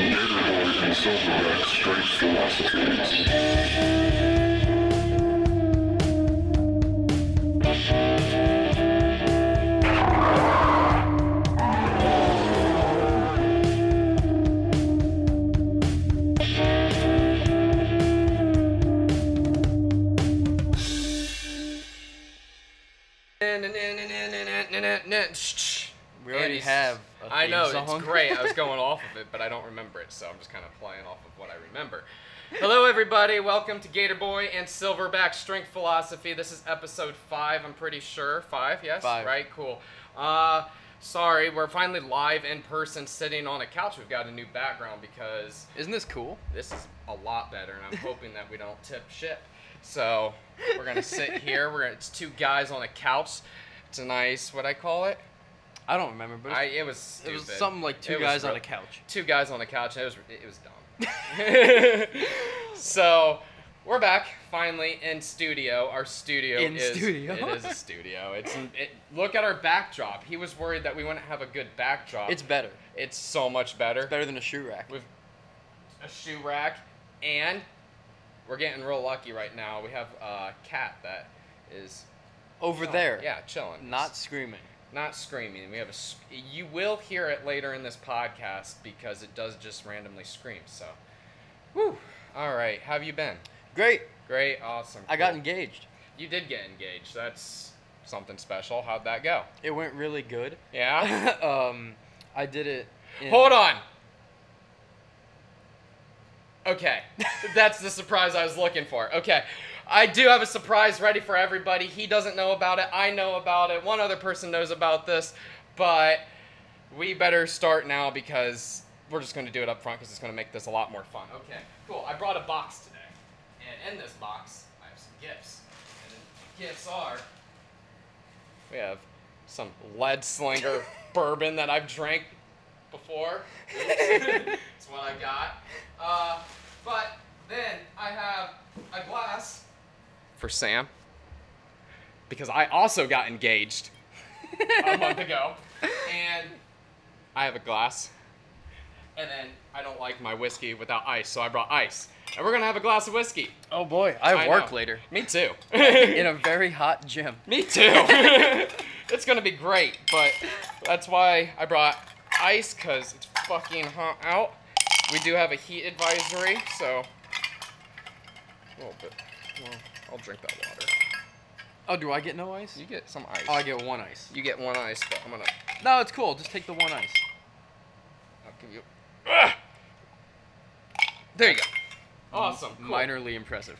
Gatorboy and Silverback Straight Philosophies. Remember it, so I'm just kind of playing off of what I remember. Hello, everybody. Welcome to Gator Boy and Silverback Strength Philosophy. This is episode five. I'm pretty sure five. Yes. Five. Right. Cool. Uh, sorry, we're finally live in person, sitting on a couch. We've got a new background because Isn't this cool? this is a lot better, and I'm hoping that we don't tip ship. So we're gonna sit here. We're gonna, it's two guys on a couch. It's a nice what I call it. I don't remember, but I it was it was something like two It guys on a couch. Two guys on a couch. And it was it was dumb. so we're back finally in studio. Our studio In is studio. it is a studio. It's it, look at our backdrop. He was worried that we wouldn't have a good backdrop. It's better. it's so much better. Better than a shoe rack. With a shoe rack, and we're getting real lucky right now. We have a cat that is Over chilling. there. Yeah, chilling. Not screaming. Not screaming. We have a. You will hear it later in this podcast because it does just randomly scream. So, whew. All right. How have you been? Great. Great. Awesome. I got engaged. You did get engaged. That's something special. How'd that go? It went really good. Yeah. um, I did it. In, Hold on. Okay, that's the surprise I was looking for. Okay, I do have a surprise ready for everybody. He doesn't know about it. I know about it. One other person knows about this, but we better start now because we're just going to do it up front because it's going to make this a lot more fun. Okay, cool. I brought a box today, and in this box I have some gifts. And the gifts are we have some lead slinger bourbon that I've drank before. That's what I got. Uh, but then I have a glass for Sam because I also got engaged a month ago, and I have a glass. And then I don't like my whiskey without ice, so I brought ice. And we're gonna have a glass of whiskey. Oh boy, I have I work know. later. Me too. in a very hot gym. Me too. it's gonna be great, but that's why I brought ice because it's fucking hot out. We do have a heat advisory, so a little bit. Well, I'll drink that water. Oh, do I get no ice? You get some ice. Oh, I get one ice. You get one ice, but I'm gonna. No, it's cool. Just take the one ice. I'll give you. Ah! There you go. Awesome. Cool. Minorly impressive.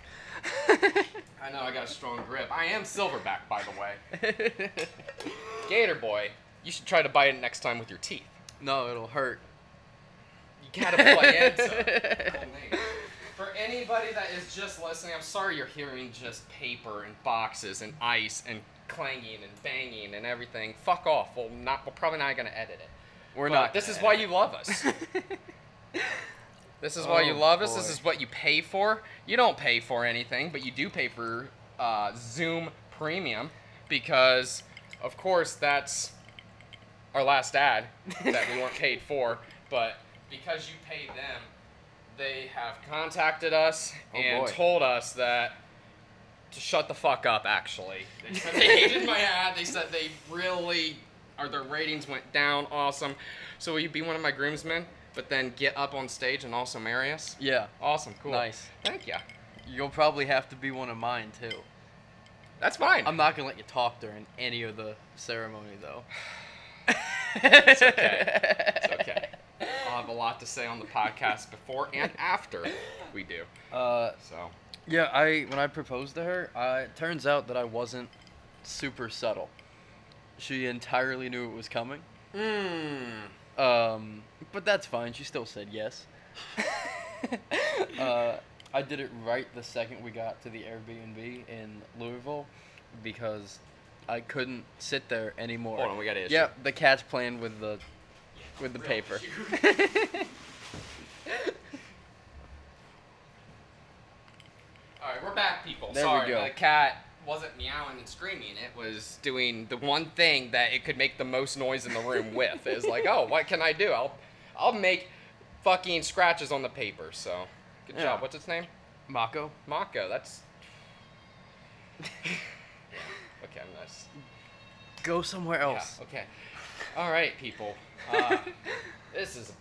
I know I got a strong grip. I am silverback, by the way. Gator boy, you should try to bite it next time with your teeth. no, it'll hurt. You gotta play into. For anybody that is just listening, I'm sorry you're hearing just paper and boxes and ice and clanging and banging and everything. Fuck off. We'll not. We're probably not gonna edit it. We're But not. This is why you love us. This is why you Oh, love us. This is what you pay for. You don't pay for anything, but you do pay for uh, Zoom Premium because, of course, that's our last ad that we weren't paid for. But because you paid them, they have contacted us Oh, and boy. told us that to shut the fuck up. Actually, they said they hated my ad. They said they really, or their ratings went down. Awesome. So will you be one of my groomsmen? But then get up on stage and also marry us? Yeah. Awesome, cool. Nice. Thank you. You'll probably have to be one of mine too. That's fine. I'm not gonna let you talk during any of the ceremony though. It's okay. It's okay. I'll have a lot to say on the podcast before and after we do. Uh, So yeah, I when I proposed to her, uh, it turns out that I wasn't super subtle. She entirely knew it was coming. Hmm. Um, but that's fine. She still said yes. uh, I did it right the second we got to the Airbnb in Louisville because I couldn't sit there anymore. Hold on, we got an issue. Yeah, the cat's playing with the with the Real paper. All right, we're back, people. There we Sorry, go. the cat wasn't meowing and screaming. It was doing the one thing that it could make the most noise in the room with. Is like, oh, what can I do? I'll, I'll make fucking scratches on the paper. So, good Yeah. job. What's its name? Mako. Mako. That's. yeah. Okay, I'm nice. Go somewhere else. Yeah, okay. All right, people. Uh, this is a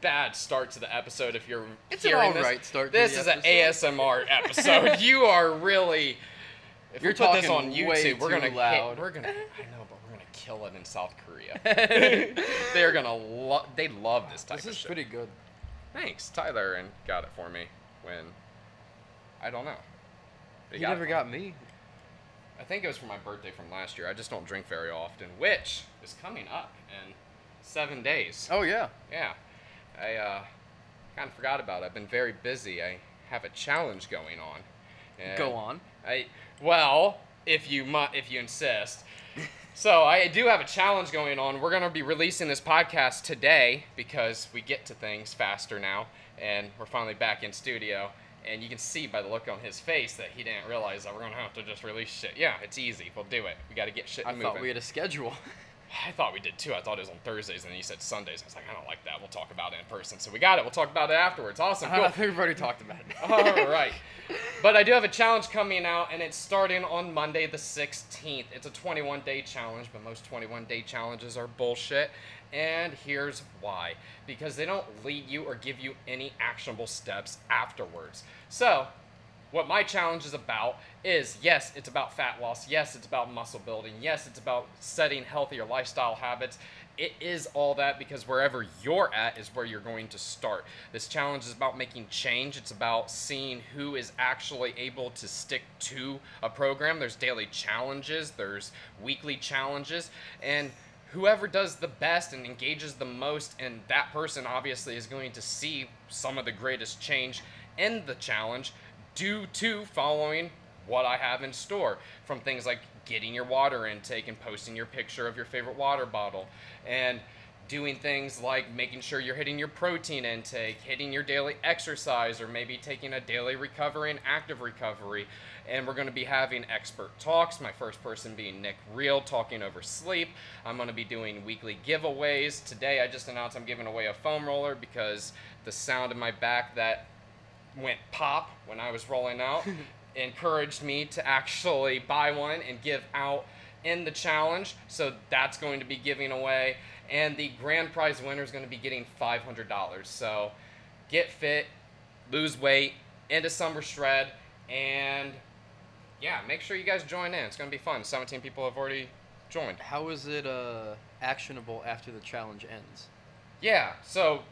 bad start to the episode. If you're It's an hearing this, alright start to This the is an episode. ASMR episode. you are really. If You're we put this on talking way YouTube, we're too gonna hit- loud. we're gonna. I know, but we're gonna kill it in South Korea. They're gonna love. They love this type This of is shit. pretty good. Thanks, Tyler, and got it for me when. I don't know. They You it never for got me. me. I think it was for my birthday from last year. I just don't drink very often, which is coming up in seven days. Oh yeah. Yeah, I uh, kind of forgot about it. I've been very busy. I have a challenge going on. Go on. I well, if you mu- if you insist. So I do have a challenge going on. We're gonna be releasing this podcast today because we get to things faster now, and we're finally back in studio. And you can see by the look on his face that he didn't realize that we're gonna have to just release shit. Yeah, it's easy. We'll do it. We got to get shit I moving. thought we had a schedule. I thought we did too. I thought it was on Thursdays, and then you said Sundays. I was like, I don't like that. We'll talk about it in person. So we got it. We'll talk about it afterwards. Awesome. Uh-huh. Cool. I think we've already talked about it. All right. But I do have a challenge coming out, and it's starting on Monday the 16th. It's a 21 day challenge, but most 21 day challenges are bullshit. And here's why because they don't lead you or give you any actionable steps afterwards. So, what my challenge is about is yes, it's about fat loss. Yes, it's about muscle building. Yes, it's about setting healthier lifestyle habits. It is all that because wherever you're at is where you're going to start. This challenge is about making change. It's about seeing who is actually able to stick to a program. There's daily challenges, there's weekly challenges, and whoever does the best and engages the most and that person obviously is going to see some of the greatest change in the challenge due to following what I have in store from things like getting your water intake and posting your picture of your favorite water bottle and doing things like making sure you're hitting your protein intake, hitting your daily exercise, or maybe taking a daily recovery and active recovery. And we're going to be having expert talks. My first person being Nick Real talking over sleep. I'm going to be doing weekly giveaways. Today, I just announced I'm giving away a foam roller because the sound in my back that went pop when I was rolling out encouraged me to actually buy one and give out in the challenge. So that's going to be giving away. And the grand prize winner is going to be getting $500. So get fit, lose weight, into summer shred, and yeah, make sure you guys join in. It's going to be fun. 17 people have already joined. How is it uh, actionable after the challenge ends? Yeah, so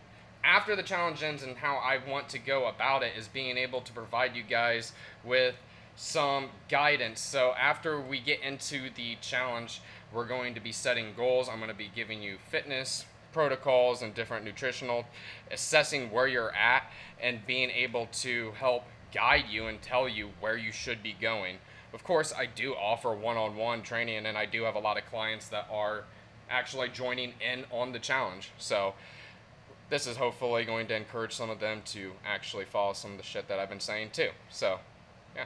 after the challenge ends and how I want to go about it is being able to provide you guys with some guidance. So after we get into the challenge, we're going to be setting goals. I'm going to be giving you fitness protocols and different nutritional, assessing where you're at, and being able to help guide you and tell you where you should be going. Of course, I do offer one on one training, and I do have a lot of clients that are actually joining in on the challenge. So, this is hopefully going to encourage some of them to actually follow some of the shit that I've been saying too. So, yeah.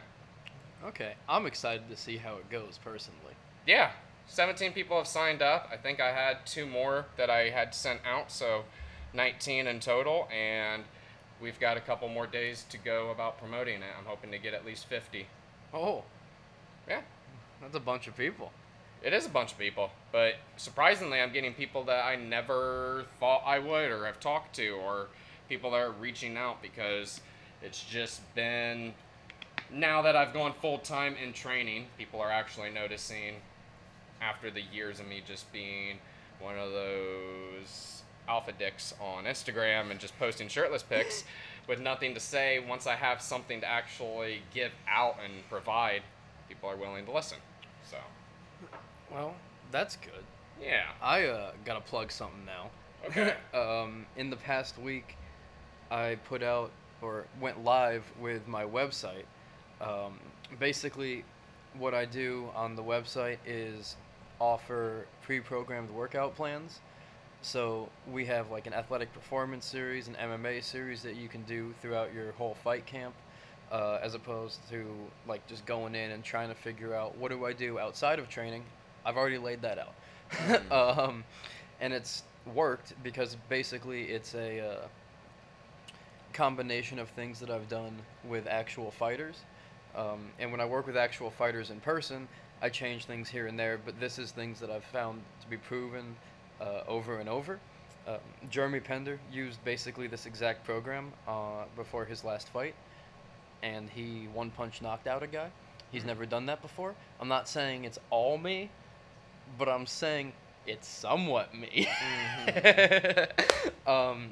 Okay, I'm excited to see how it goes personally. Yeah, 17 people have signed up. I think I had two more that I had sent out, so 19 in total, and we've got a couple more days to go about promoting it. I'm hoping to get at least 50. Oh, Yeah, that's a bunch of people. It is a bunch of people, but surprisingly, I'm getting people that I never thought I would or have talked to, or people that are reaching out because it's just been now that I've gone full time in training, people are actually noticing after the years of me just being one of those alpha dicks on Instagram and just posting shirtless pics with nothing to say. Once I have something to actually give out and provide, people are willing to listen. Well, that's good. yeah. I uh, gotta plug something now. Okay. um, in the past week, I put out or went live with my website. Um, basically, what I do on the website is offer pre-programmed workout plans. So we have like an athletic performance series, an MMA series that you can do throughout your whole fight camp, uh, as opposed to like just going in and trying to figure out what do I do outside of training. I've already laid that out, um, and it's worked because basically it's a uh, combination of things that I've done with actual fighters. Um, and when I work with actual fighters in person, I change things here and there, but this is things that I've found to be proven uh, over and over. Um, Jeremy Pender used basically this exact program uh, before his last fight, and he one punch knocked out a guy. He's Mhm. never done that before. I'm not saying it's all me, but I'm saying it's somewhat me. um,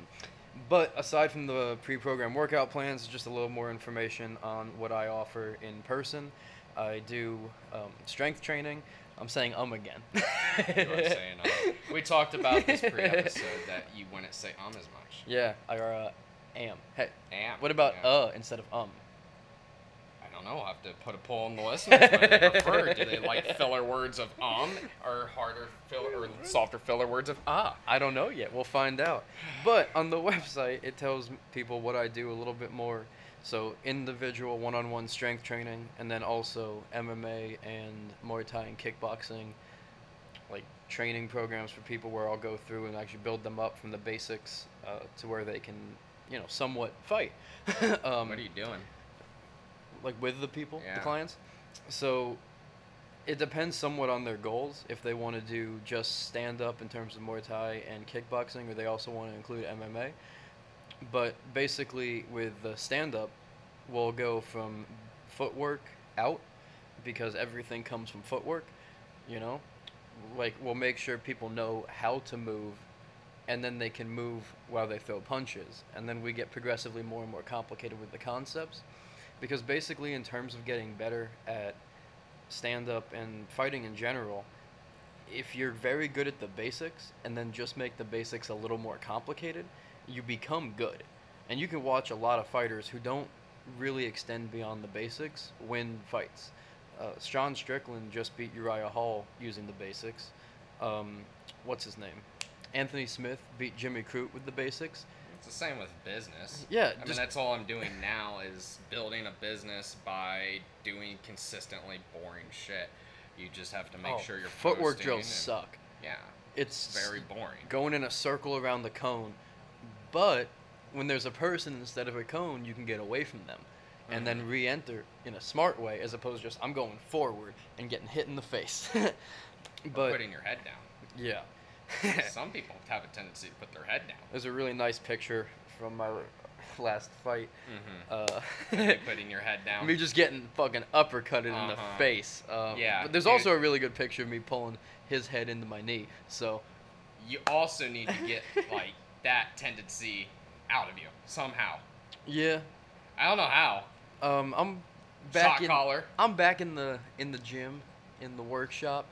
but aside from the pre-programmed workout plans, just a little more information on what I offer in person. I do um, strength training. I'm saying um again. You are saying, uh, we talked about this pre-episode that you wouldn't say um as much. Yeah, I uh, am. Hey, Am. what about uh instead of um? I don't know. I'll have to put a poll on the listeners. What do they prefer? Do they like filler words of um, or harder filler, or softer filler words of ah? I don't know yet. We'll find out. But on the website, it tells people what I do a little bit more. So individual one-on-one strength training, and then also MMA and Muay Thai and kickboxing, like training programs for people where I'll go through and actually build them up from the basics uh, to where they can, you know, somewhat fight. um, what are you doing? Like with the people, Yeah. the clients. So it depends somewhat on their goals. If they want to do just stand up in terms of Muay Thai and kickboxing, or they also want to include MMA. But basically, with the stand up, we'll go from footwork out because everything comes from footwork, you know? Like, we'll make sure people know how to move and then they can move while they throw punches. And then we get progressively more and more complicated with the concepts. Because basically, in terms of getting better at stand up and fighting in general, if you're very good at the basics and then just make the basics a little more complicated, you become good. And you can watch a lot of fighters who don't really extend beyond the basics win fights. Uh, Sean Strickland just beat Uriah Hall using the basics. Um, what's his name? Anthony Smith beat Jimmy Crute with the basics. It's the same with business. Yeah, I mean, that's all I'm doing now is building a business by doing consistently boring shit. You just have to make Oh, sure your footwork drills suck. Yeah, It's very boring. going in a circle around the cone. But when there's a person instead of a cone, you can get away from them and then Mhm. re-enter in a smart way as opposed to just I'm going forward and getting hit in the face. Or but putting your head down. yeah. Some people have a tendency to put their head down. There's a really nice picture from my last fight. Mm-hmm. Uh, putting your head down. me just getting fucking uppercutted in the Uh-huh. face. Um, Yeah, But there's dude. also a really good picture of me pulling his head into my knee. So you also need to get like that tendency out of you somehow. yeah, I don't know how. um, I'm back Shot in. collar. I'm back in the in the gym, in the workshop,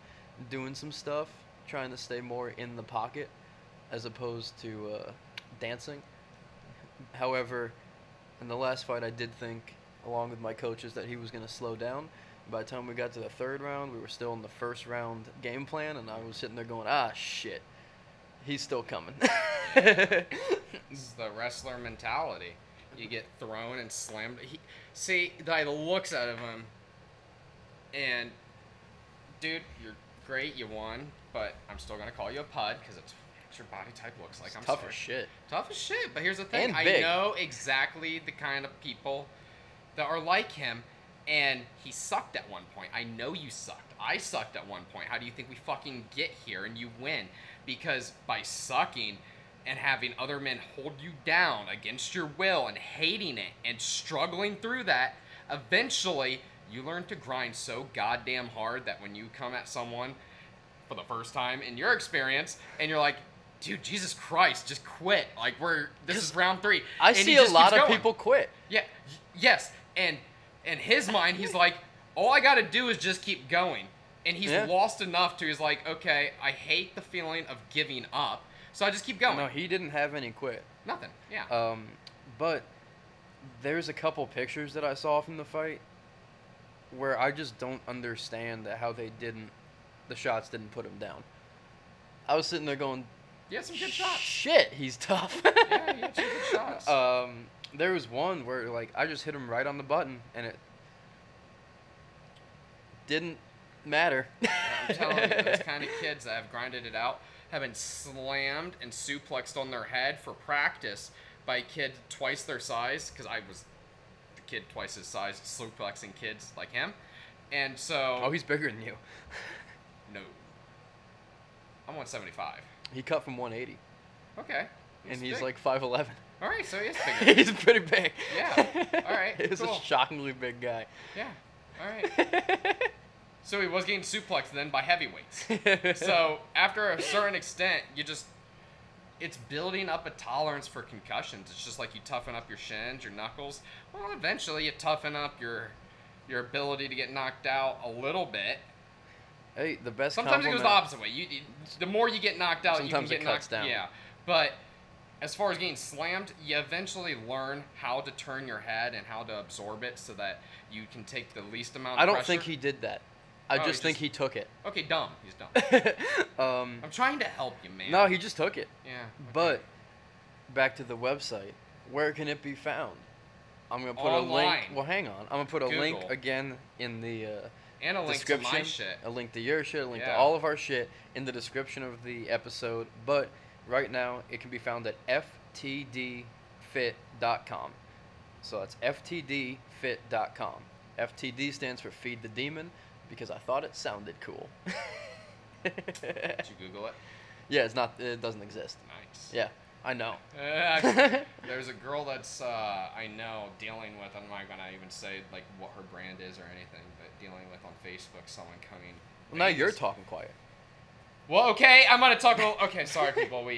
doing some stuff, trying to stay more in the pocket, as opposed to uh, dancing. However, in the last fight, I did think, along with my coaches, that he was going to slow down. By the time we got to the third round, we were still in the first round game plan, and I was sitting there going, "Ah, shit, he's still coming." It's the wrestler mentality. You get thrown and slammed. He, see, the looks out of him, and dude, you're great. You won, but I'm still gonna call you a pud because it's what your body type looks like. It's I'm tough sorry. as shit. Tough as shit. But here's the thing: And I big. know exactly the kind of people that are like him, and he sucked at one point. I know you sucked. I sucked at one point. How do you think we fucking get here and you win? Because by sucking and having other men hold you down against your will and hating it and struggling through that, eventually you learn to grind so goddamn hard that when you come at someone for the first time in your experience and you're like, dude, Jesus Christ, just quit. Like we're this is round three. I And see a lot of going. people quit. Yeah. Yes. And in his mind, he's like, all I got to do is just keep going. And he's Yeah. lost enough to he's like, okay, I hate the feeling of giving up, so I just keep going. No, he didn't have any quit. Nothing. Yeah. Um, but there's a couple pictures that I saw from the fight where I just don't understand how they didn't, the shots didn't put him down. I was sitting there going, had some good shots. shit, he's tough. Yeah, he had some good shots. Um, there was one where like I just hit him right on the button and it didn't matter. I'm telling you, those kind of kids that have grinded it out have been slammed and suplexed on their head for practice by a kid twice their size because I was the kid twice his size, suplexing kids like him, and so Oh, he's bigger than you. I'm 175. He cut from 180, Okay, and he's big. like 5'11. all right, so he is bigger. he's pretty big. Yeah. All right, He's cool. a shockingly big guy. yeah, all right. So he was getting suplexed then by heavyweights. so after a certain extent, you just it's building up a tolerance for concussions. It's just like you toughen up your shins, your knuckles. Well, eventually you toughen up your your ability to get knocked out a little bit. Hey, the best. Sometimes it goes the opposite way. You, you the more you get knocked out, Sometimes you it can get cuts knocked down. Yeah, but as far as getting slammed, you eventually learn how to turn your head and how to absorb it so that you can take the least amount. Of. I don't pressure. think he did that. I Oh, he just think just- he took it. Okay, dumb. He's dumb. um, I'm trying to help you, man. no, he just took it. Yeah. okay. But back to the website. Where can it be found? I'm gonna put a link. Well, hang on. I'm gonna put a link again in the uh, and a link to my shit. A link to your shit. A link to all of our shit in the description of the episode. But right now, it can be found at ftdfit.com. So that's ftdfit.com. FTD stands for Feed the Demon because I thought it sounded cool. Did you Google it? yeah, it's not. It doesn't exist. Nice. Yeah, I know. Uh, actually, there's a girl that's uh, I know dealing with. I'm not gonna even say like what her brand is or anything, but dealing with on Facebook someone coming. Well, now you're talking quiet. Well, okay, I'm gonna talk a little. Okay, sorry, people. We.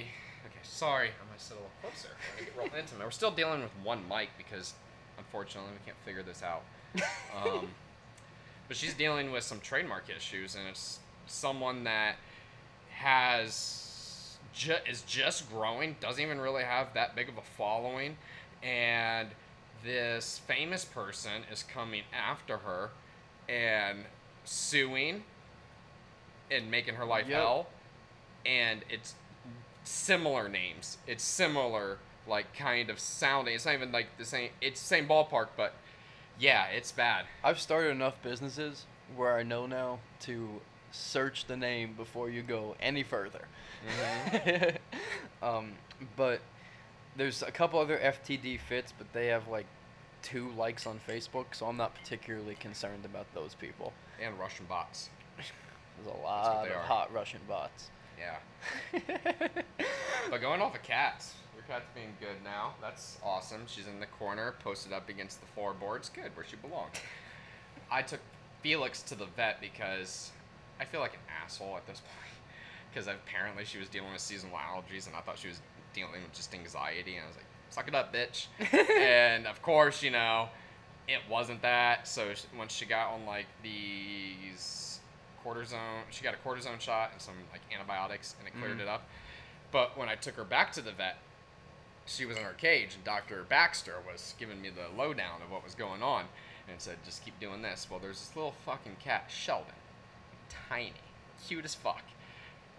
Okay, sorry. I'm gonna sit a little closer. We're gonna get real intimate. We're still dealing with one mic because, unfortunately, we can't figure this out. Um, but she's dealing with some trademark issues, and it's someone that has ju- is just growing, doesn't even really have that big of a following, and this famous person is coming after her and suing and making her life Yep. hell, and it's similar names. It's similar, like kind of sounding. It's not even like the same. It's the same ballpark, but yeah, it's bad. I've started enough businesses where I know now to search the name before you go any further. um, but there's a couple other FTD fits, but they have like two likes on Facebook, so I'm not particularly concerned about those people. And Russian bots. There's a lot of are. hot Russian bots. Yeah. But going off of cats, your cat's being good now. That's awesome. She's in the corner, posted up against the floorboards. Good, where she belongs. I took Felix to the vet because I feel like an asshole at this point. Because apparently she was dealing with seasonal allergies, and I thought she was dealing with just anxiety. And I was like, "Suck it up, bitch." and of course, you know, it wasn't that. So once she got on like these cortisone, she got a cortisone shot and some like antibiotics, and it cleared Mhm. it up. But when I took her back to the vet, she was in her cage, and Dr. Baxter was giving me the lowdown of what was going on, and said, "Just keep doing this." Well, there's this little fucking cat, Sheldon, tiny, cute as fuck,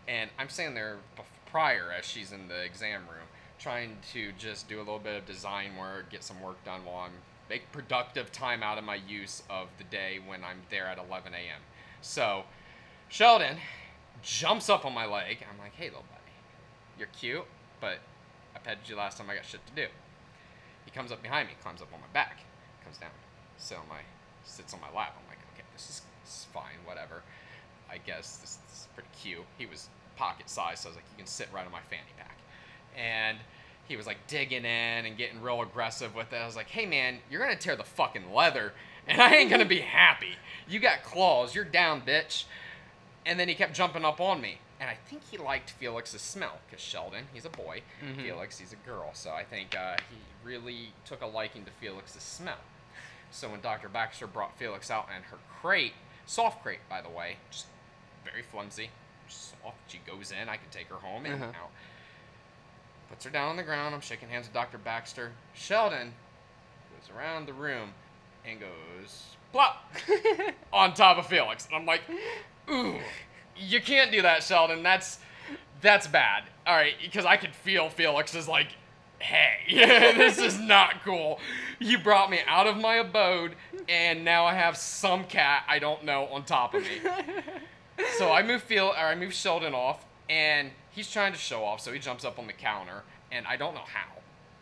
and I'm standing there prior as she's in the exam room, trying to just do a little bit of design work, get some work done while I'm make productive time out of my use of the day when I'm there at 11 a.m. So, Sheldon jumps up on my leg. I'm like, "Hey, little buddy, you're cute, but I petted you last time. I got shit to do." He comes up behind me, climbs up on my back, comes down, sit on my, sits on my lap. I'm like, "Okay, this is, this is fine, whatever." I guess this, this is pretty cute. He was pocket size, so I was like, "You can sit right on my fanny pack," and he was like digging in and getting real aggressive with it. I was like, "Hey, man, you're gonna tear the fucking leather, and I ain't gonna be happy. You got claws. You're down, bitch." And then he kept jumping up on me. And I think he liked Felix's smell, because Sheldon, he's a boy. Mhm. Felix, he's a girl. So I think uh, he really took a liking to Felix's smell. So when Dr. Baxter brought Felix out and her crate, soft crate, by the way, just very flimsy, soft. She goes in, I can take her home and Uh-huh. out. Puts her down on the ground. I'm shaking hands with Dr. Baxter. Sheldon goes around the room and goes plop on top of Felix. And I'm like, ooh, you can't do that, Sheldon. That's that's bad. All right, because I could feel Felix is like, hey, this is not cool. You brought me out of my abode, and now I have some cat I don't know on top of me. So I move Phil, or I move Sheldon off, and he's trying to show off. So he jumps up on the counter, and I don't know how,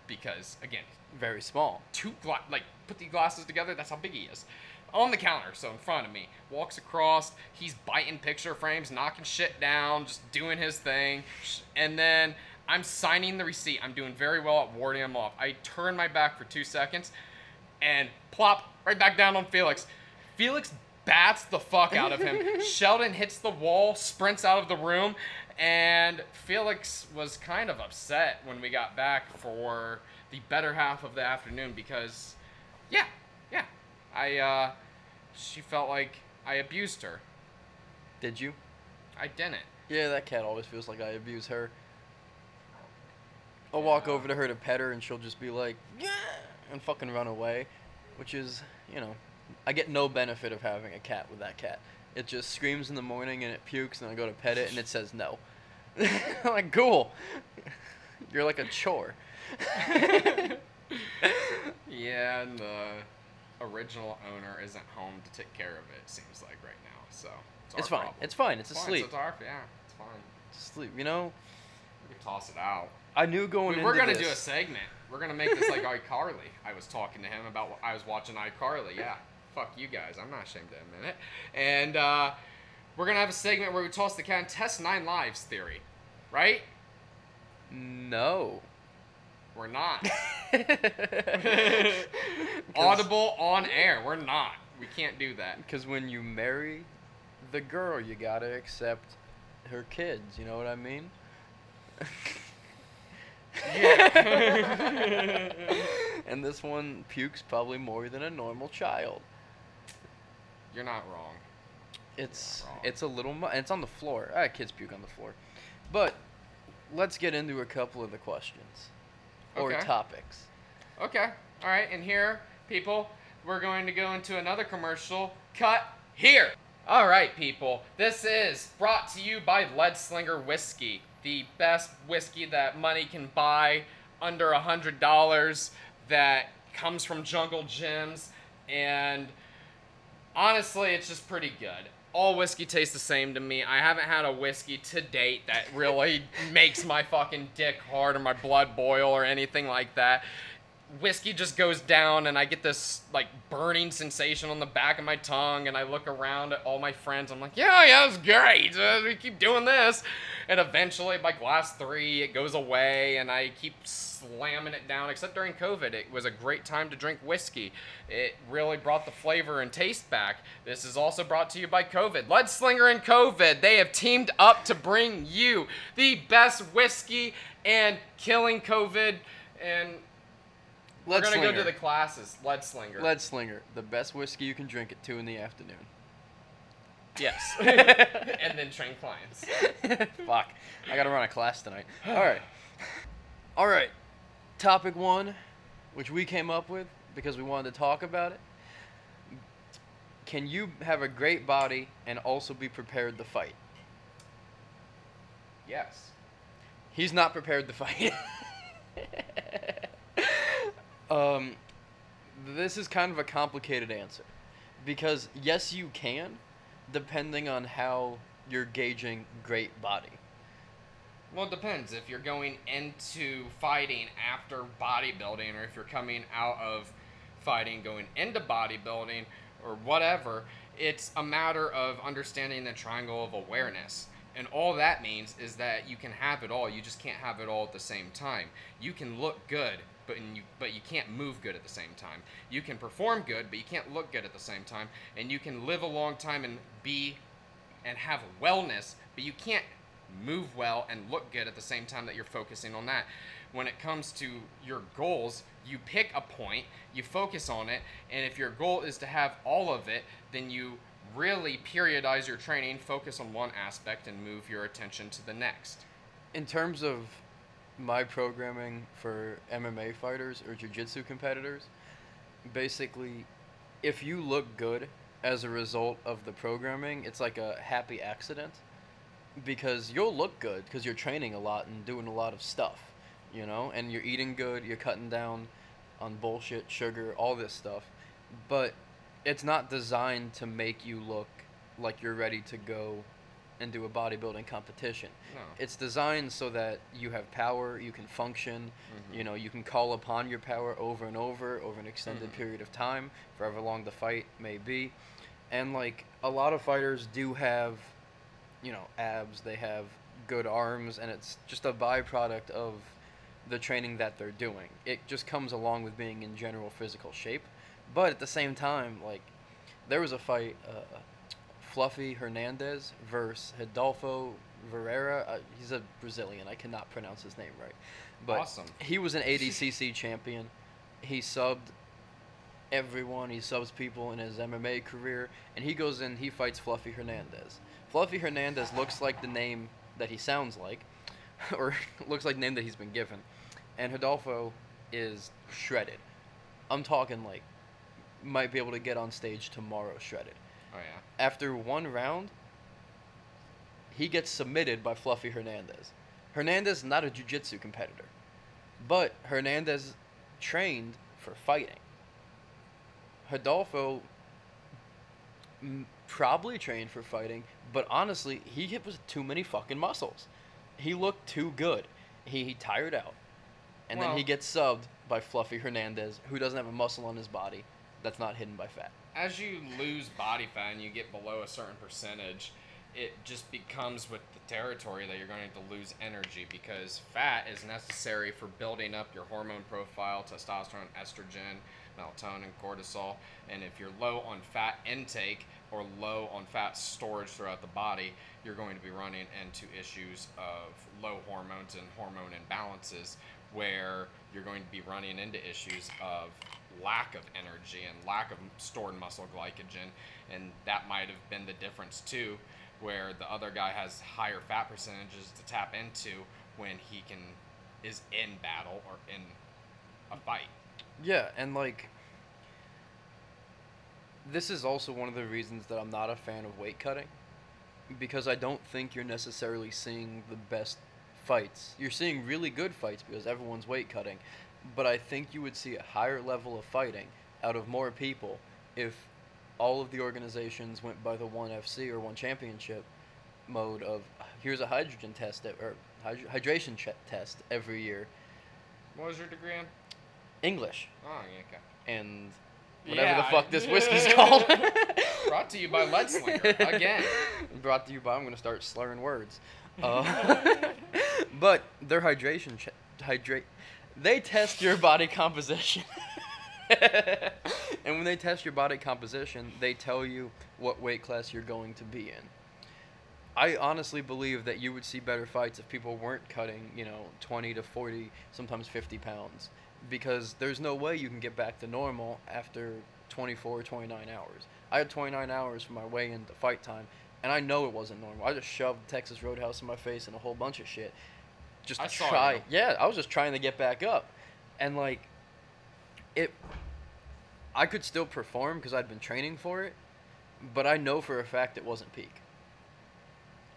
because again, Very small. two gla- like put the glasses together. That's how big he is. On the counter, so in front of me, walks across. He's biting picture frames, knocking shit down, just doing his thing, and then I'm signing the receipt. I'm doing very well at warding him off. I turn my back for two seconds, and plop right back down on Felix. Felix bats the fuck out of him. Sheldon hits the wall, sprints out of the room, and Felix was kind of upset when we got back for the better half of the afternoon because, yeah, yeah, I, uh, she felt like I abused her. Did you? I didn't. Yeah, that cat always feels like I abuse her. I'll walk over to her to pet her, and she'll just be like, yeah, and fucking run away, which is, you know, I get no benefit of having a cat with that cat. It just screams in the morning and it pukes, and I go to pet it, and it says no. I'm like, cool. You're like a chore. Yeah, and the original owner isn't home to take care of it. Seems like right now, so it's, It's fine. problem. It's fine. It's fine. asleep. It's our, yeah, it's fine. It's asleep. You know, We can toss it out. I knew going We, we're gonna do a segment. We're gonna make this like iCarly. I was talking to him about. I was watching iCarly. Yeah, fuck you guys. I'm not ashamed to admit it. And uh, we're gonna have a segment where we toss the cat and test nine lives theory, right? No. We're not. Audible on air. We're not. We can't do that. Because when you marry the girl, you gotta accept her kids. You know what I mean? Yeah. and this one pukes probably more than a normal child. You're not wrong. It's Wrong. it's a little mu- it's on the floor. Ah, kids puke on the floor. But let's get into a couple of the questions or Okay. topics. Okay. All right. And here, people, we're going to go into another commercial. Cut here. All right, people. This is brought to you by Lead Slinger Whiskey, the best whiskey that money can buy under a hundred dollars. That comes from Jungle Gyms, and honestly, it's just pretty good. All whiskey tastes the same to me. I haven't had a whiskey to date that really makes my fucking dick hard or my blood boil or anything like that. Whiskey just goes down and I get this like burning sensation on the back of my tongue and I look around at all my friends. I'm like, yeah, yeah, it's great. Uh, we keep doing this. And eventually by glass three, it goes away and I keep slamming it down. Except during COVID, it was a great time to drink whiskey. It really brought the flavor and taste back. This is also brought to you by COVID. Lead Slinger and COVID, they have teamed up to bring you the best whiskey and killing COVID. And we're gonna go to the classes. Lead Slinger. Lead Slinger, the best whiskey you can drink at two in the afternoon. Yes. and then train clients. Fuck. I gotta run a class tonight. Alright. Alright. Topic one, which we came up with because we wanted to talk about it. Can you have a great body and also be prepared to fight? Yes. He's not prepared to fight. um, this is kind of a complicated answer because yes, you can, depending on how you're gauging great body. Well, it depends. If you're going into fighting after bodybuilding, or if you're coming out of fighting, going into bodybuilding, or whatever, it's a matter of understanding the triangle of awareness. And all that means is that you can have it all. You just can't have it all at the same time. You can look good, but you but you can't move good at the same time. You can perform good, but you can't look good at the same time. And you can live a long time and be and have wellness, but you can't move well and look good at the same time that you're focusing on that. When it comes to your goals, you pick a point, you focus on it, and if your goal is to have all of it, then you really periodize your training, focus on one aspect, and move your attention to the next. In terms of my programming for MMA fighters or jiu-jitsu competitors, basically if you look good as a result of the programming, it's like a happy accident because you'll look good because you're training a lot and doing a lot of stuff, you know, and you're eating good, you're cutting down on bullshit, sugar, all this stuff. But it's not designed to make you look like you're ready to go and do a bodybuilding competition. No. It's designed so that you have power, you can function, Mhm. you know, you can call upon your power over and over over an extended Mhm. period of time, for however long the fight may be. And like a lot of fighters do have, you know, abs, they have good arms, and it's just a byproduct of the training that they're doing. It just comes along with being in general physical shape. But at the same time, like, there was a fight, uh, Fluffy Hernandez versus Hidalgo Ferreira. Uh, he's a Brazilian. I cannot pronounce his name right. But Awesome. he was an ADCC champion. He subbed everyone. He subs people in his MMA career, and he goes in. He fights Fluffy Hernandez. Fluffy Hernandez looks like the name that he sounds like, or looks like the name that he's been given. And Hidalgo is shredded. I'm talking like might be able to get on stage tomorrow shredded. Oh yeah. After one round, he gets submitted by Fluffy Hernandez. Hernandez is not a jiu-jitsu competitor, but Hernandez trained for fighting. Hidalgo probably trained for fighting, but honestly, he hit with too many fucking muscles. He looked too good. He, he tired out. And then he gets subbed by Fluffy Hernandez, who doesn't have a muscle on his body that's not hidden by fat. As you lose body fat and you get below a certain percentage, it just becomes with the territory that you're going to lose energy because fat is necessary for building up your hormone profile, testosterone, estrogen, melatonin, cortisol. And if you're low on fat intake or low on fat storage throughout the body, you're going to be running into issues of low hormones and hormone imbalances where you're going to be running into issues of lack of energy and lack of stored muscle glycogen and that might have been the difference too where the other guy has higher fat percentages to tap into when he can is in battle or in a fight Yeah, and like this is also one of the reasons that I'm not a fan of weight cutting because I don't think you're necessarily seeing the best fights. You're seeing really good fights because everyone's weight cutting, but I think you would see a higher level of fighting out of more people if all of the organizations went by the one FC or one championship mode of here's a hydrogen test that- or hydr- hydration ch- test every year. what was your degree in English oh yeah okay and whatever Yeah, the fuck I- this whiskey's called. brought to you by lead slinger again Brought to you by I'm gonna start slurring words. Uh, but their hydration ch- hydrate. They test your body composition. and when they test your body composition, they tell you what weight class you're going to be in. I honestly believe that you would see better fights if people weren't cutting, you know, 20 to 40, sometimes 50 pounds. Because there's no way you can get back to normal after 24, 29 hours. I had 29 hours for my weigh in to fight time, and I know it wasn't normal. I just shoved Texas Roadhouse in my face and a whole bunch of shit. Just to I try. Yeah, I was just trying to get back up. And, like, it. I could still perform because I'd been training for it, but I know for a fact it wasn't peak.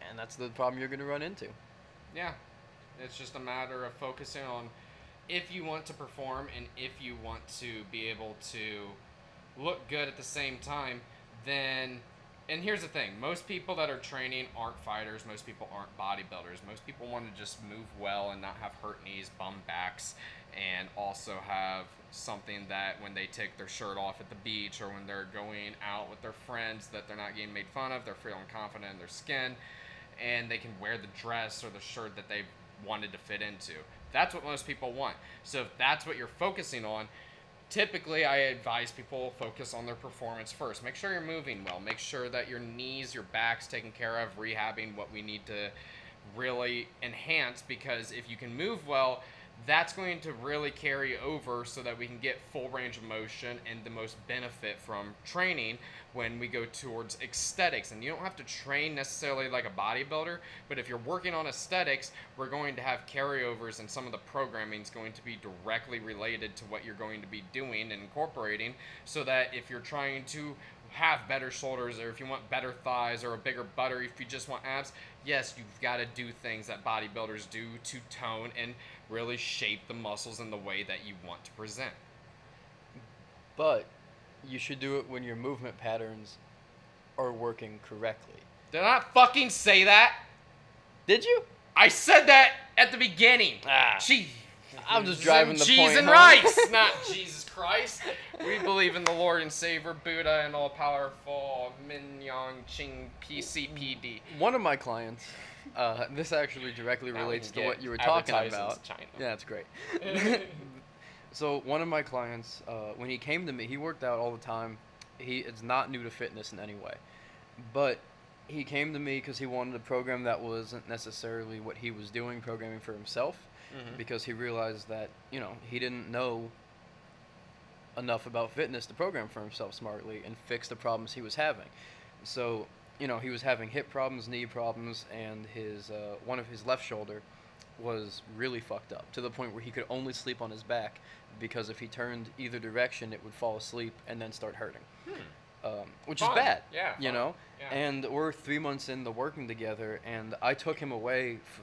And that's the problem you're going to run into. Yeah. It's just a matter of focusing on if you want to perform and if you want to be able to look good at the same time, then and here's the thing, most people that are training aren't fighters, most people aren't bodybuilders. Most people want to just move well and not have hurt knees, bum backs, and also have something that when they take their shirt off at the beach or when they're going out with their friends that they're not getting made fun of, they're feeling confident in their skin and they can wear the dress or the shirt that they've wanted to fit into. That's what most people want. So if that's what you're focusing on, typically I advise people focus on their performance first. Make sure you're moving well. Make sure that your knees, your back's taken care of, rehabbing what we need to really enhance because if you can move well, that's going to really carry over so that we can get full range of motion and the most benefit from training when we go towards aesthetics. And you don't have to train necessarily like a bodybuilder, but if you're working on aesthetics, we're going to have carryovers and some of the programming is going to be directly related to what you're going to be doing and incorporating so that if you're trying to have better shoulders or if you want better thighs or a bigger butt or if you just want abs, yes, you've got to do things that bodybuilders do to tone and really shape the muscles in the way that you want to present. But you should do it when your movement patterns are working correctly. Did I not fucking say that? Did you? I said that at the beginning. Ah. Cheese. I'm just driving the cheese point and home. rice, not Jesus Christ. We believe in the Lord and Savior Buddha and all powerful Min Yang Ching PCPD. One of my clients, uh, this actually directly Now relates to what you were talking about. China. Yeah, that's great. so one of my clients, uh, when he came to me, he worked out all the time. He is not new to fitness in any way, but he came to me because he wanted a program that wasn't necessarily what he was doing, programming for himself, Mhm. because he realized that you know he didn't know enough about fitness to program for himself smartly and fix the problems he was having. So, you know, he was having hip problems, knee problems, and his uh, one of his left shoulder was really fucked up to the point where he could only sleep on his back because if he turned either direction, it would fall asleep and then start hurting, Hmm. um, which Fun. is bad. Yeah, you fun. know. Yeah. And we're three months into working together, and I took him away f-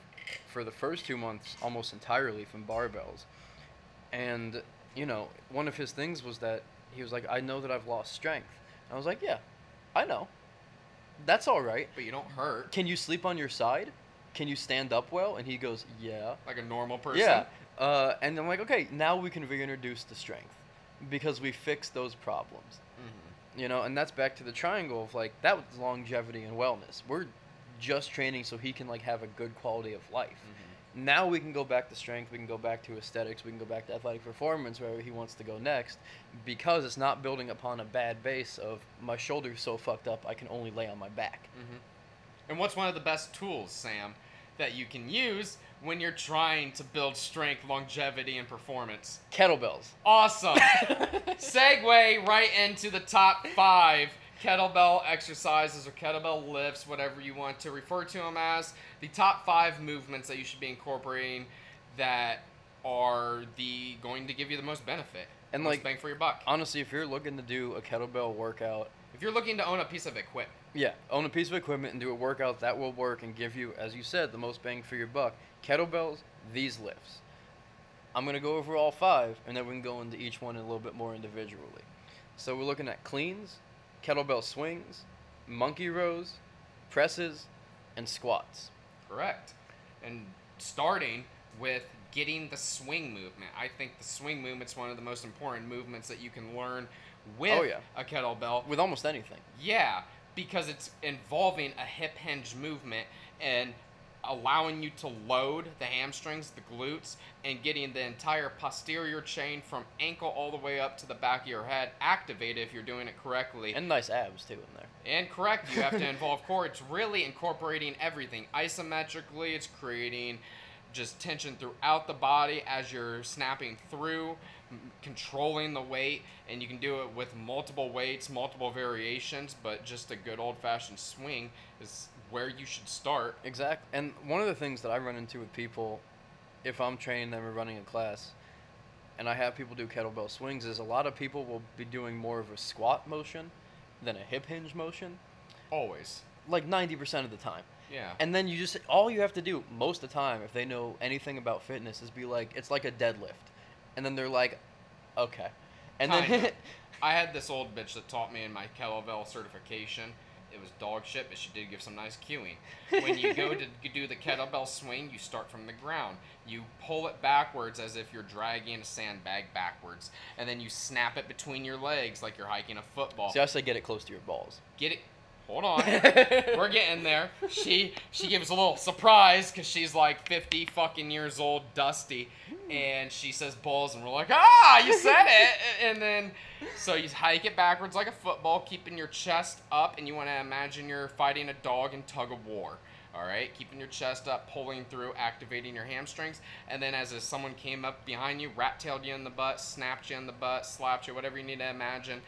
for the first two months almost entirely from barbells. And you know, one of his things was that he was like, "I know that I've lost strength." And I was like, "Yeah, I know. That's all right. But you don't hurt Can you sleep on your side? Can you stand up well?" And he goes, "Yeah." like a normal person. Yeah. Uh, and I'm like, "Okay, now we can reintroduce the strength because we fixed those problems." Mhm. You know, and that's back to the triangle of like that was longevity and wellness. We're just training so he can like have a good quality of life. Now we can go back to strength, we can go back to aesthetics, we can go back to athletic performance wherever he wants to go next because it's not building upon a bad base of my shoulder's so fucked up I can only lay on my back. Mhm. And what's one of the best tools, Sam, that you can use when you're trying to build strength, longevity, and performance? Kettlebells. Awesome. Segue right into the top five kettlebell exercises or kettlebell lifts, whatever you want to refer to them as. The top five movements that you should be incorporating that are the going to give you the most benefit And, most like, bang for your buck. Honestly, if you're looking to do a kettlebell workout, If you're looking to own a piece of equipment, yeah, own a piece of equipment and do a workout that will work and give you, as you said, the most bang for your buck. Kettlebells, these lifts. I'm gonna go over all five, and then we can go into each one a little bit more individually. So we're looking at cleans, kettlebell swings, monkey rows, presses, and squats. Correct. And starting with getting the swing movement. I think the swing movement's one of the most important movements that you can learn with Oh, yeah. a kettlebell. With almost anything. Yeah, because it's involving a hip hinge movement and allowing you to load the hamstrings, the glutes, and getting the entire posterior chain from ankle all the way up to the back of your head activated if you're doing it correctly. And nice abs too in there. And correct, you have to involve core. It's really incorporating everything. Isometrically, it's creating just tension throughout the body as you're snapping through, controlling the weight, and you can do it with multiple weights, multiple variations, but just a good old fashioned swing is where you should start. Exactly. And one of the things that I run into with people, if I'm training them or running a class, and I have people do kettlebell swings, is a lot of people will be doing more of a squat motion than a hip hinge motion, Always. like 90% of the time. Yeah. And then you just, all you have to do most of the time, if they know anything about fitness, is be like, it's like a deadlift. And then they're like, okay. And then, Kinda. I had this old bitch that taught me in my kettlebell certification. It was dog shit, but she did give some nice cueing. When you go to do the kettlebell swing, you start from the ground. You pull it backwards as if you're dragging a sandbag backwards, and then you snap it between your legs like you're hiking a football. see, I say get it close to your balls. Get it? Hold on. We're getting there. She she gives a little surprise because she's like 50 fucking years old, dusty, and she says balls, and we're like, ah, you said it. And then so you hike it backwards like a football, keeping your chest up, and you want to imagine you're fighting a dog in tug of war. All right, keeping your chest up, pulling through, activating your hamstrings, and then as if someone came up behind you, rat-tailed you in the butt, snapped you in the butt, slapped you, whatever you need to imagine,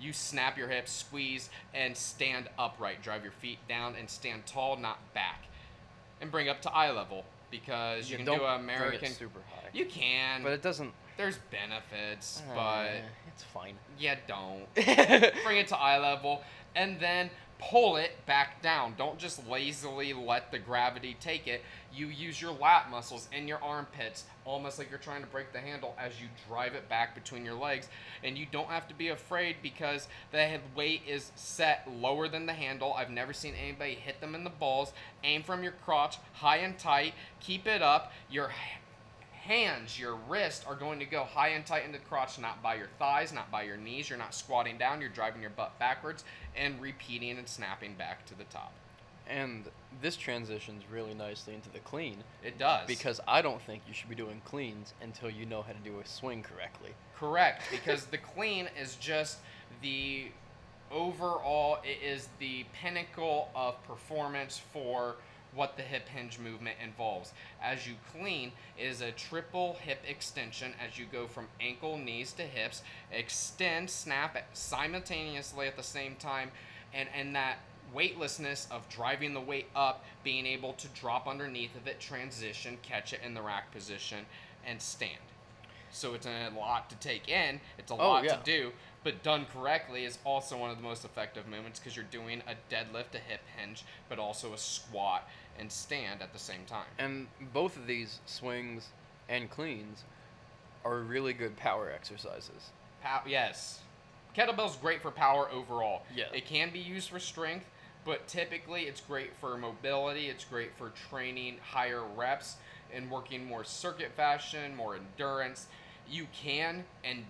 you snap your hips, squeeze, and stand upright. Drive your feet down and stand tall, not back. And bring up to eye level because you, can don't do American. super high. You can. But it doesn't. There's benefits, Uh, but it's fine. yeah, don't. Bring it to eye level, and then pull it back down. Don't just lazily let the gravity take it. You use your lat muscles and your armpits, almost like you're trying to break the handle as you drive it back between your legs. And you don't have to be afraid because the head weight is set lower than the handle. I've never seen anybody hit them in the balls. Aim from your crotch, high and tight. Keep it up. Your hands, your wrists are going to go high and tight into the crotch, not by your thighs, not by your knees. You're not squatting down, you're driving your butt backwards and repeating and snapping back to the top. And this transitions really nicely into the clean It does. because I don't think you should be doing cleans until you know how to do a swing correctly. Correct, because the clean is just the overall, it is the pinnacle of performance for what the hip hinge movement involves. As you clean, it is a triple hip extension as you go from ankle, knees to hips, extend, snap simultaneously at the same time, and, and that weightlessness of driving the weight up, being able to drop underneath of it, transition, catch it in the rack position, and stand. So it's a lot to take in. It's a Oh, lot yeah. to do, but done correctly is also one of the most effective movements because you're doing a deadlift, a hip hinge, but also a squat and stand at the same time. And both of these swings and cleans are really good power exercises. Pow- yes, kettlebell's great for power overall. Yeah. it can be used for strength, but typically it's great for mobility. It's great for training higher reps and working more circuit fashion, more endurance. You can and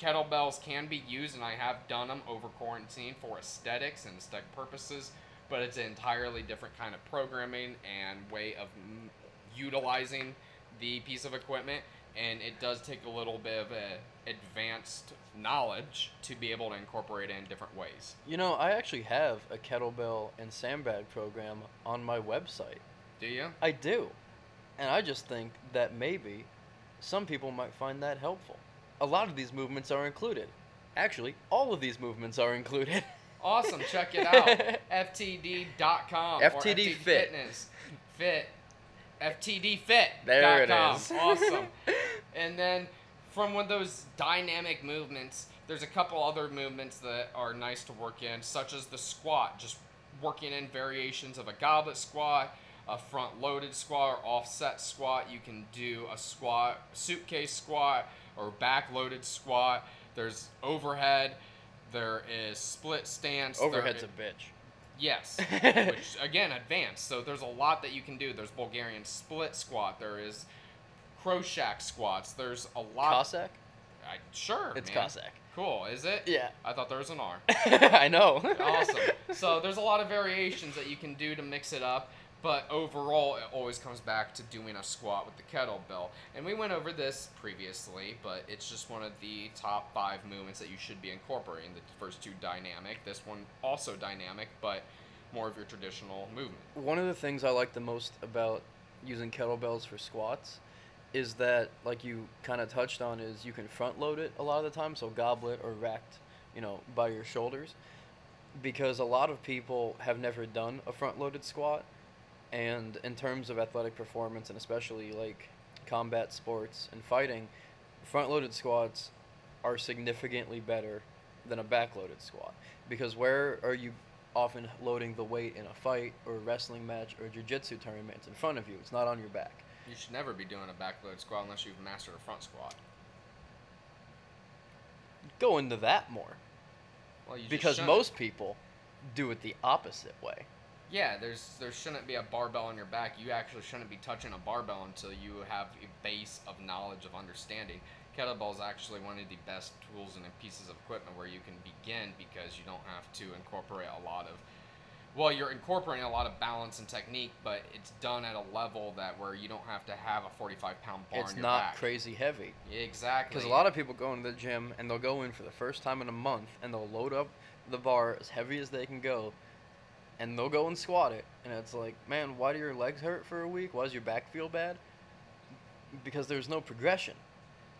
kettlebells can be used, and I have done them over quarantine for aesthetics and aesthetic purposes. But it's an entirely different kind of programming and way of m- utilizing the piece of equipment, and it does take a little bit of advanced knowledge to be able to incorporate it in different ways. You know, I actually have a kettlebell and sandbag program on my website. Do you? I do. And I just think that maybe some people might find that helpful. A lot of these movements are included. Actually, all of these movements are included. Awesome. Check it out. FTD.com. FTD FTD Fit. Fitness. Fit. FTD Fit. There it com. is. Awesome. and then from one of those dynamic movements, there's a couple other movements that are nice to work in, such as the squat, just working in variations of a goblet squat, a front loaded squat, or offset squat. You can do a squat, suitcase squat, or back loaded squat. There's overhead. There is split stance. there Overhead's i- a bitch. Yes, which again advanced. So there's a lot that you can do. There's Bulgarian split squat. There is Kroshak squats. There's a lot. Cossack? I, sure, It's man. Cossack. Cool, is it? Yeah. I thought there was an R. I know. awesome. So there's a lot of variations that you can do to mix it up, but overall it always comes back to doing a squat with the kettlebell. And we went over this previously, but it's just one of the top five movements that you should be incorporating. The first two dynamic, this one also dynamic, but more of your traditional movement. One of the things I like the most about using kettlebells for squats is that, like you kind of touched on, is you can front load it a lot of the time, so goblet or racked, you know, by your shoulders. Because a lot of people have never done a front loaded squat, and in terms of athletic performance, and especially like combat sports and fighting, front loaded squats are significantly better than a back loaded squat. Because where are you often loading the weight in a fight or a wrestling match or a jiu-jitsu tournament it's in front of you? It's not on your back. You should never be doing a backload squat unless you've mastered a front squat. go into that more. Well, you because most people do it the opposite way Yeah, there's there shouldn't be a barbell on your back. You actually shouldn't be touching a barbell until you have a base of knowledge of understanding. Kettlebell is actually one of the best tools and pieces of equipment where you can begin because you don't have to incorporate a lot of well, you're incorporating a lot of balance and technique, but it's done at a level that where you don't have to have a 45 pound bar it's not back. crazy heavy Exactly. because a lot of people go into the gym and they'll go in for the first time in a month and they'll load up the bar as heavy as they can go and they'll go and squat it. And it's like man why do your legs hurt for a week? Why does your back feel bad? Because there's no progression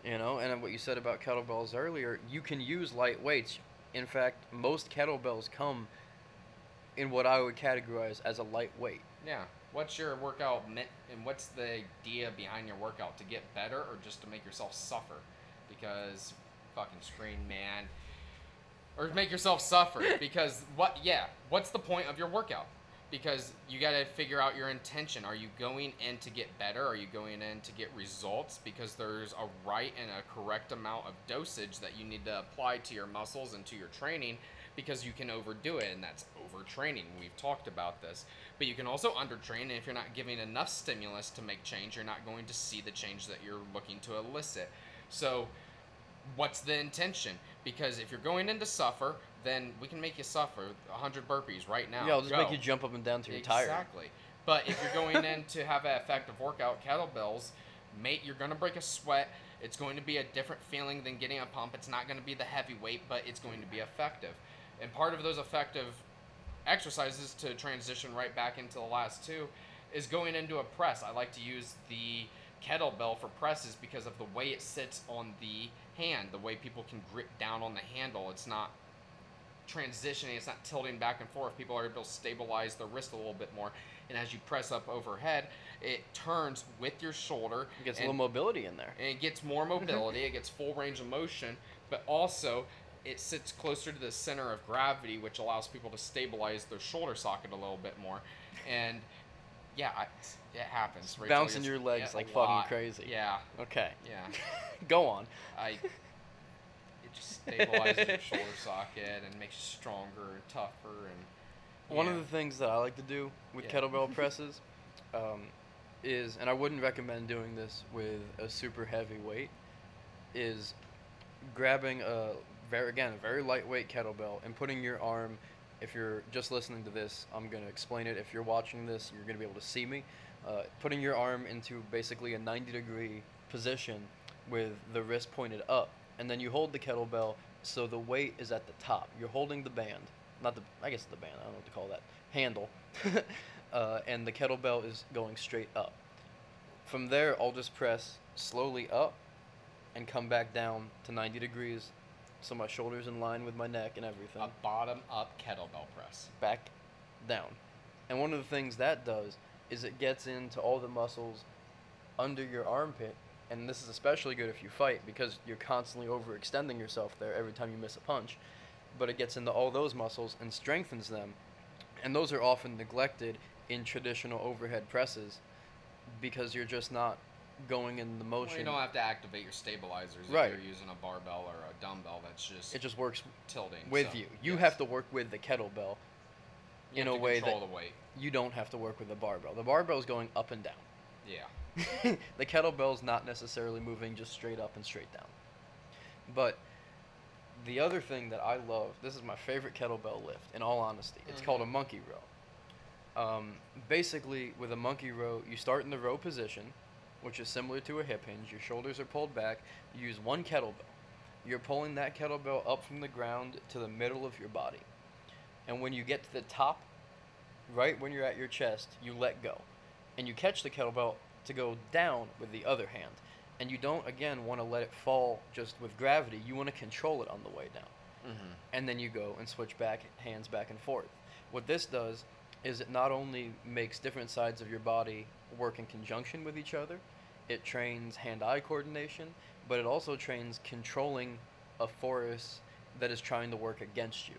you know? And what you said about kettlebells earlier you can use light weights. In fact most kettlebells come in what i would categorize as a light weight. Yeah. What's your workout meant, and what's the idea behind your workout? To get better or just to make yourself suffer? Because fucking screen man, or make yourself suffer. Because what? Yeah, what's the point of your workout? Because you got to figure out your intention. Are you going in to get better? Are you going in to get results? Because there's a right and a correct amount of dosage that you need to apply to your muscles and to your training because you can overdo it and that's overtraining. We've talked about this. But you can also undertrain and if you're not giving enough stimulus to make change, you're not going to see the change that you're looking to elicit. So what's the intention? Because if you're going in to suffer, then we can make you suffer 100 burpees right now. yeah, I'll just Go. make you jump up and down till you're tired. Exactly. But if you're going in to have an effective workout, kettlebells, mate, you're gonna break a sweat. It's going to be a different feeling than getting a pump. It's not going to be the heavy weight, but it's going to be effective. And part of those effective exercises to transition right back into the last two is going into a press. I like to use the kettlebell for presses because of the way it sits on the hand, the way people can grip down on the handle. It's not transitioning, it's not tilting back and forth. People are able to stabilize their wrist a little bit more. And as you press up overhead, it turns with your shoulder. It gets a little mobility in there. and it gets more mobility, it gets full range of motion, but also it sits closer to the center of gravity, which allows people to stabilize their shoulder socket a little bit more. And yeah, I, it happens. Rachel bouncing gets- your legs yeah, like fucking lot. crazy. Yeah, Okay. yeah. Go on. I it just stabilizes your shoulder socket and makes you stronger and tougher and One yeah. of the things that I like to do with Yeah. kettlebell presses um, is, and I wouldn't recommend doing this with a super heavy weight, is grabbing a very again a very lightweight kettlebell and putting your arm. If you're just listening to this, I'm gonna explain it. If you're watching this, you're gonna be able to see me. Uh, putting your arm into basically a 90 degree position with the wrist pointed up, and then you hold the kettlebell so the weight is at the top. You're holding the band, not the I guess the band. I don't know what to call that handle, uh, and the kettlebell is going straight up. From there, I'll just press slowly up and come back down to 90 degrees, so my shoulders in line with my neck and everything a bottom up kettlebell press. back down. And one of the things that does is it gets into all the muscles under your armpit. And this is especially good if you fight because you're constantly overextending yourself there every time you miss a punch. But it gets into all those muscles and strengthens them. And those are often neglected in traditional overhead presses because you're just not going in the Well, motion. you don't have to activate your stabilizers Right. if you're using a barbell or a dumbbell. That's just it just works tilting with so, you. You yes. have to work with the kettlebell. You in a way control that- the weight. You don't have to work with the barbell. The barbell is going up and down. Yeah. the kettlebell's not necessarily moving just straight up and straight down. But the other thing that I love, this is my favorite kettlebell lift, in all honesty. It's called a Mhm. monkey row. Um, basically, with a monkey row, you start in the row position, which is similar to a hip hinge. Your shoulders are pulled back. You use one kettlebell. You're pulling that kettlebell up from the ground to the middle of your body. And when you get to the top, right when you're at your chest, you let go. And you catch the kettlebell to go down with the other hand. And you don't, again, want to let it fall just with gravity. You want to control it on the way down. Mm-hmm. And then you go and switch back, hands back and forth. What this does is it not only makes different sides of your body work in conjunction with each other, it trains hand eye coordination, but it also trains controlling a force that is trying to work against you.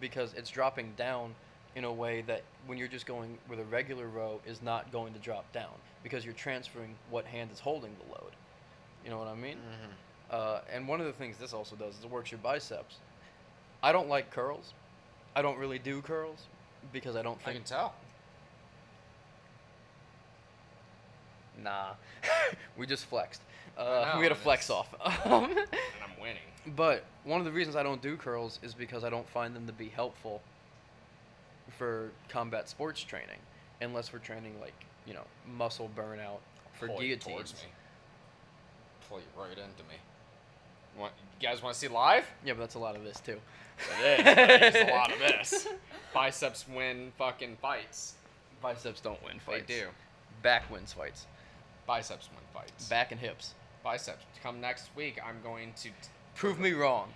Because it's dropping down in a way that when you're just going with a regular row is not going to drop down because you're transferring what hand is holding the load. You know what I mean? Mm-hmm. Uh, and one of the things this also does is it works your biceps. I don't like curls. I don't really do curls because I don't I think. can tell. Nah, we just flexed. Uh, know, we had a flex it's- off. Um, And I'm winning. but one of the reasons I don't do curls is because I don't find them to be helpful for combat sports training, unless we're training like you know muscle burnout for Pull you guillotines. towards me. Pull you right into me. Want, you guys want to see live? Yeah, but that's a lot of this too. It is. but There's a lot of this. Biceps win fucking fights. Biceps don't win fights. They do. Back wins fights. Biceps win fights. Back and hips. Biceps. Come next week, I'm going to. T- Prove me wrong.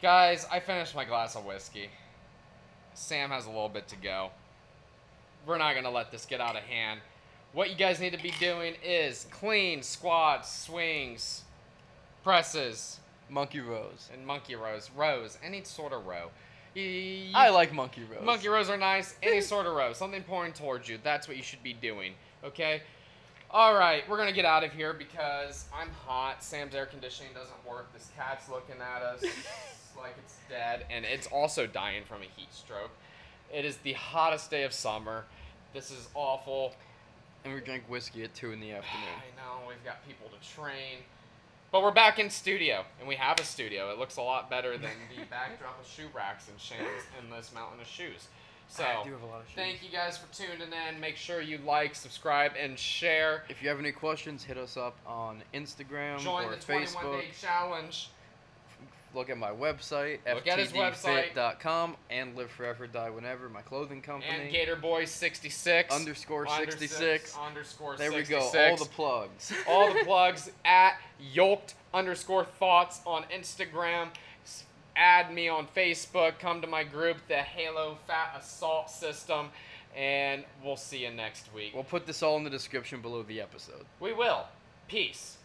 Guys, I finished my glass of whiskey. Sam has a little bit to go. we're not gonna let this get out of hand. What you guys need to be doing is clean squats, swings, presses, Monkey rows. and monkey rows. Rows, any sort of row. I like monkey rows. Monkey rows are nice. Any sort of row, something pouring towards you. That's what you should be doing. Okay. All right, we're gonna get out of here because I'm hot. Sam's air conditioning doesn't work. This cat's looking at us like it's dead, and it's also dying from a heat stroke. It is the hottest day of summer. This is awful. And we drink whiskey at two in the afternoon. I know we've got people to train, but we're back in studio, and we have a studio. It looks a lot better than the backdrop of shoe racks and Shane's this mountain of shoes. So, I do have a lot of shoes. thank you guys for tuning in. Make sure you like, subscribe, and share. If you have any questions, hit us up on Instagram Join or the 21 Facebook. day challenge. Look at my website, Look ftdfit.com, and Live Forever Die Whenever, my clothing company. And Gatorboy66 underscore 66. underscore There we go. All the plugs. all the plugs at yoked underscore thoughts on Instagram. Add me on Facebook. Come to my group, the Halo Fat Assault System, and we'll see you next week. we'll put this all in the description below the episode. We will. Peace.